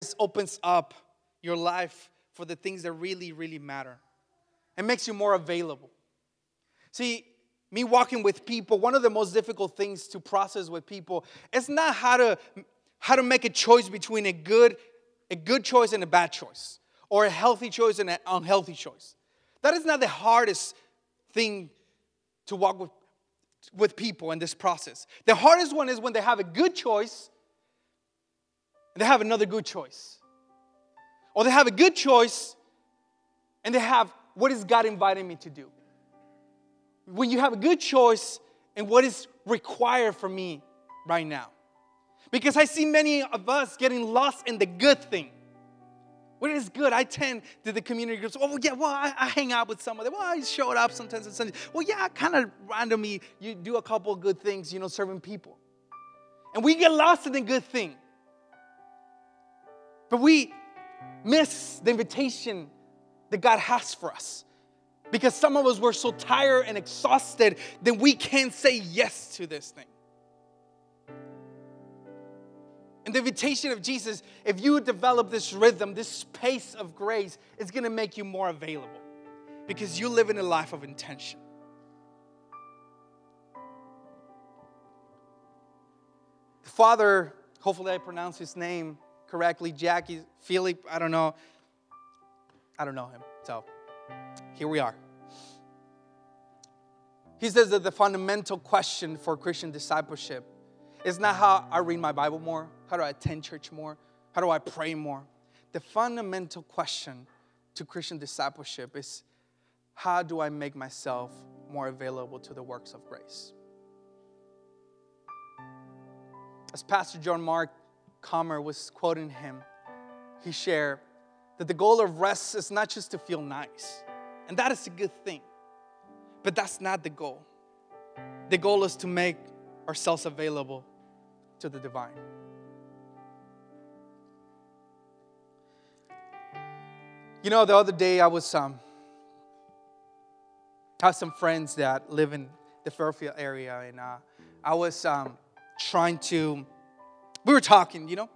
This opens up your life for the things that really, really matter. It makes you more available. See, me walking with people, one of the most difficult things to process with people is not how to how to make a choice between a good a good choice and a bad choice or a healthy choice and an unhealthy choice. That is not the hardest thing to walk with, with people in this process. The hardest one is when they have a good choice and they have another good choice. Or they have a good choice and they have what is God inviting me to do? When you have a good choice and what is required for me right now. Because I see many of us getting lost in the good thing. What is good? I tend to the community groups. Oh, yeah, well, I, I hang out with some of them. Well, I showed up sometimes on Sunday. Well, yeah, kind of randomly, you do a couple of good things, you know, serving people. And we get lost in the good thing. But we miss the invitation that God has for us. Because some of us were so tired and exhausted that we can't say yes to this thing. And the invitation of Jesus, if you develop this rhythm, this pace of grace, is gonna make you more available because you live in a life of intention. The father, hopefully I pronounce his name correctly, Jackie, Philip, I don't know. I don't know him. So here we are. He says that the fundamental question for Christian discipleship is not how I read my Bible more, how do I attend church more, how do I pray more. The fundamental question to Christian discipleship is how do I make myself more available to the works of grace? As Pastor John Mark Comer was quoting him, he shared that the goal of rest is not just to feel nice, and that is a good thing. But that's not the goal. The goal is to make ourselves available to the divine. You know, the other day I was um, I have some friends that live in the Fairfield area, and uh, I was um, trying to. We were talking, you know,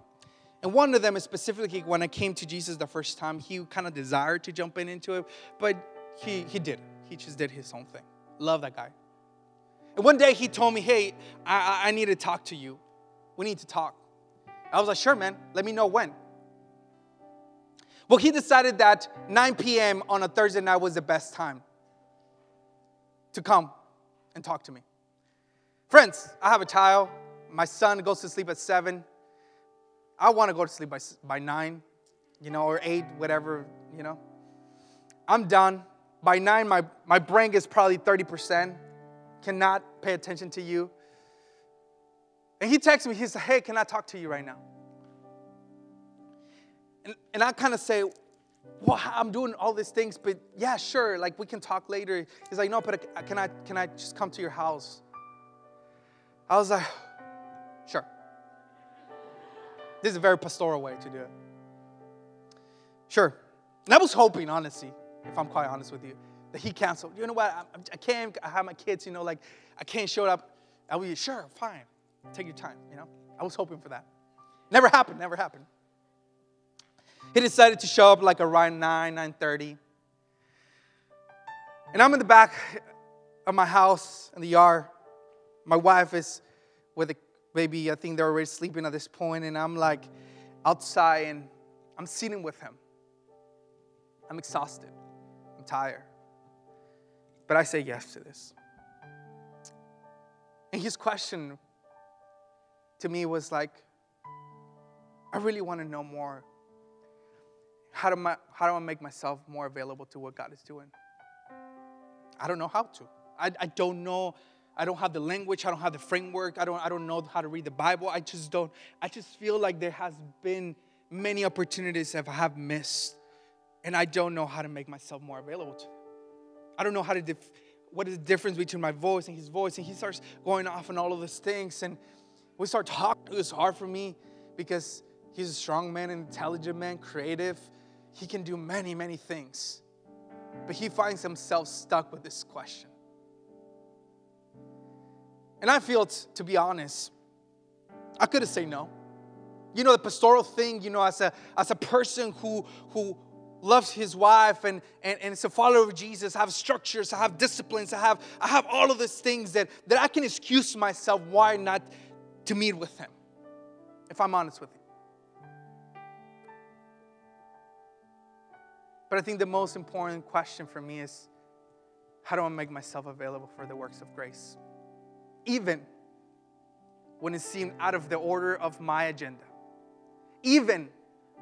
and one of them is specifically, when I came to Jesus the first time, he kind of desired to jump in into it, but he he did. He just did his own thing. Love that guy. And one day he told me, "Hey, I, I need to talk to you. We need to talk." I was like, "Sure, man. Let me know when." Well, he decided that 9 p.m. on a Thursday night was the best time to come and talk to me. Friends, I have a child. My son goes to sleep at 7. I want to go to sleep by, by 9, you know, or 8, whatever, you know. I'm done. By 9, my, my brain is probably 30%, cannot pay attention to you. And he texts me, he said, Hey, can I talk to you right now? And, and I kind of say, well, I'm doing all these things, but yeah, sure, like we can talk later. He's like, no, but can I, can I just come to your house? I was like, sure. This is a very pastoral way to do it. Sure. And I was hoping, honestly, if I'm quite honest with you, that he canceled. You know what? I, I can't, I have my kids, you know, like, I can't show up. I was, sure, fine. Take your time, you know? I was hoping for that. Never happened, never happened. He decided to show up like around 9, 9.30. And I'm in the back of my house in the yard. My wife is with the baby. I think they're already sleeping at this point, And I'm like outside and I'm sitting with him. I'm exhausted. I'm tired. But I say yes to this. And his question to me was like, I really want to know more how do, my, how do I make myself more available to what God is doing? I don't know how to. I, I don't know. I don't have the language. I don't have the framework. I don't, I don't know how to read the Bible. I just don't. I just feel like there has been many opportunities that I have missed, and I don't know how to make myself more available to. them. I don't know how to. What is the difference between my voice and his voice? And he starts going off on all of these things, and we start talking. It was hard for me because he's a strong man, an intelligent man, creative he can do many, many things. But he finds himself stuck with this question. And I feel, t- to be honest, I could have said no. you know, the pastoral thing, you know, as a, as a person who, who loves his wife and, and, and is a follower of Jesus, I have structures, I have disciplines, I have, I have all of these things that, that I can excuse myself why not to meet with him, if I'm honest with you. But I think the most important question for me is how do I make myself available for the works of grace? Even when it seemed out of the order of my agenda. Even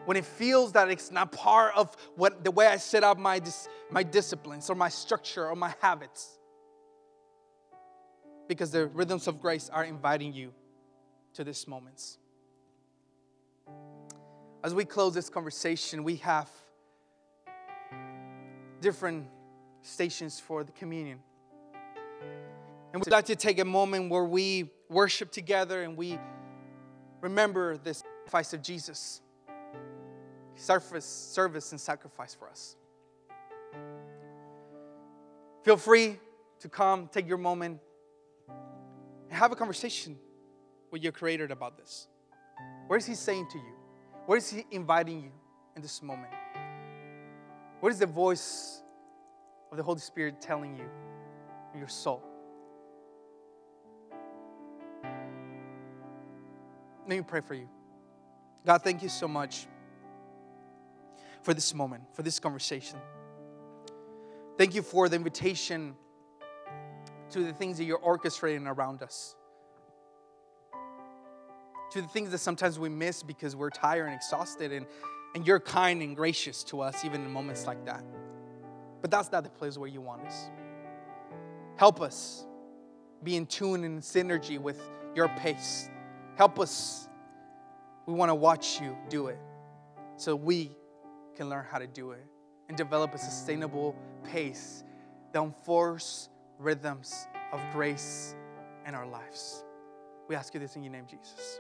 when it feels that it's not part of what the way I set up my, dis, my disciplines or my structure or my habits. Because the rhythms of grace are inviting you to these moments. As we close this conversation, we have different stations for the communion. And we'd like to take a moment where we worship together and we remember the sacrifice of Jesus. Service, service and sacrifice for us. Feel free to come, take your moment, and have a conversation with your Creator about this. What is He saying to you? What is He inviting you in this moment? What is the voice of the Holy Spirit telling you in your soul? Let me pray for you. God, thank you so much for this moment, for this conversation. Thank you for the invitation to the things that you're orchestrating around us, to the things that sometimes we miss because we're tired and exhausted, and and you're kind and gracious to us even in moments like that. But that's not the place where you want us. Help us be in tune and synergy with your pace. Help us. We want to watch you do it so we can learn how to do it and develop a sustainable pace that enforce rhythms of grace in our lives. We ask you this in your name, Jesus.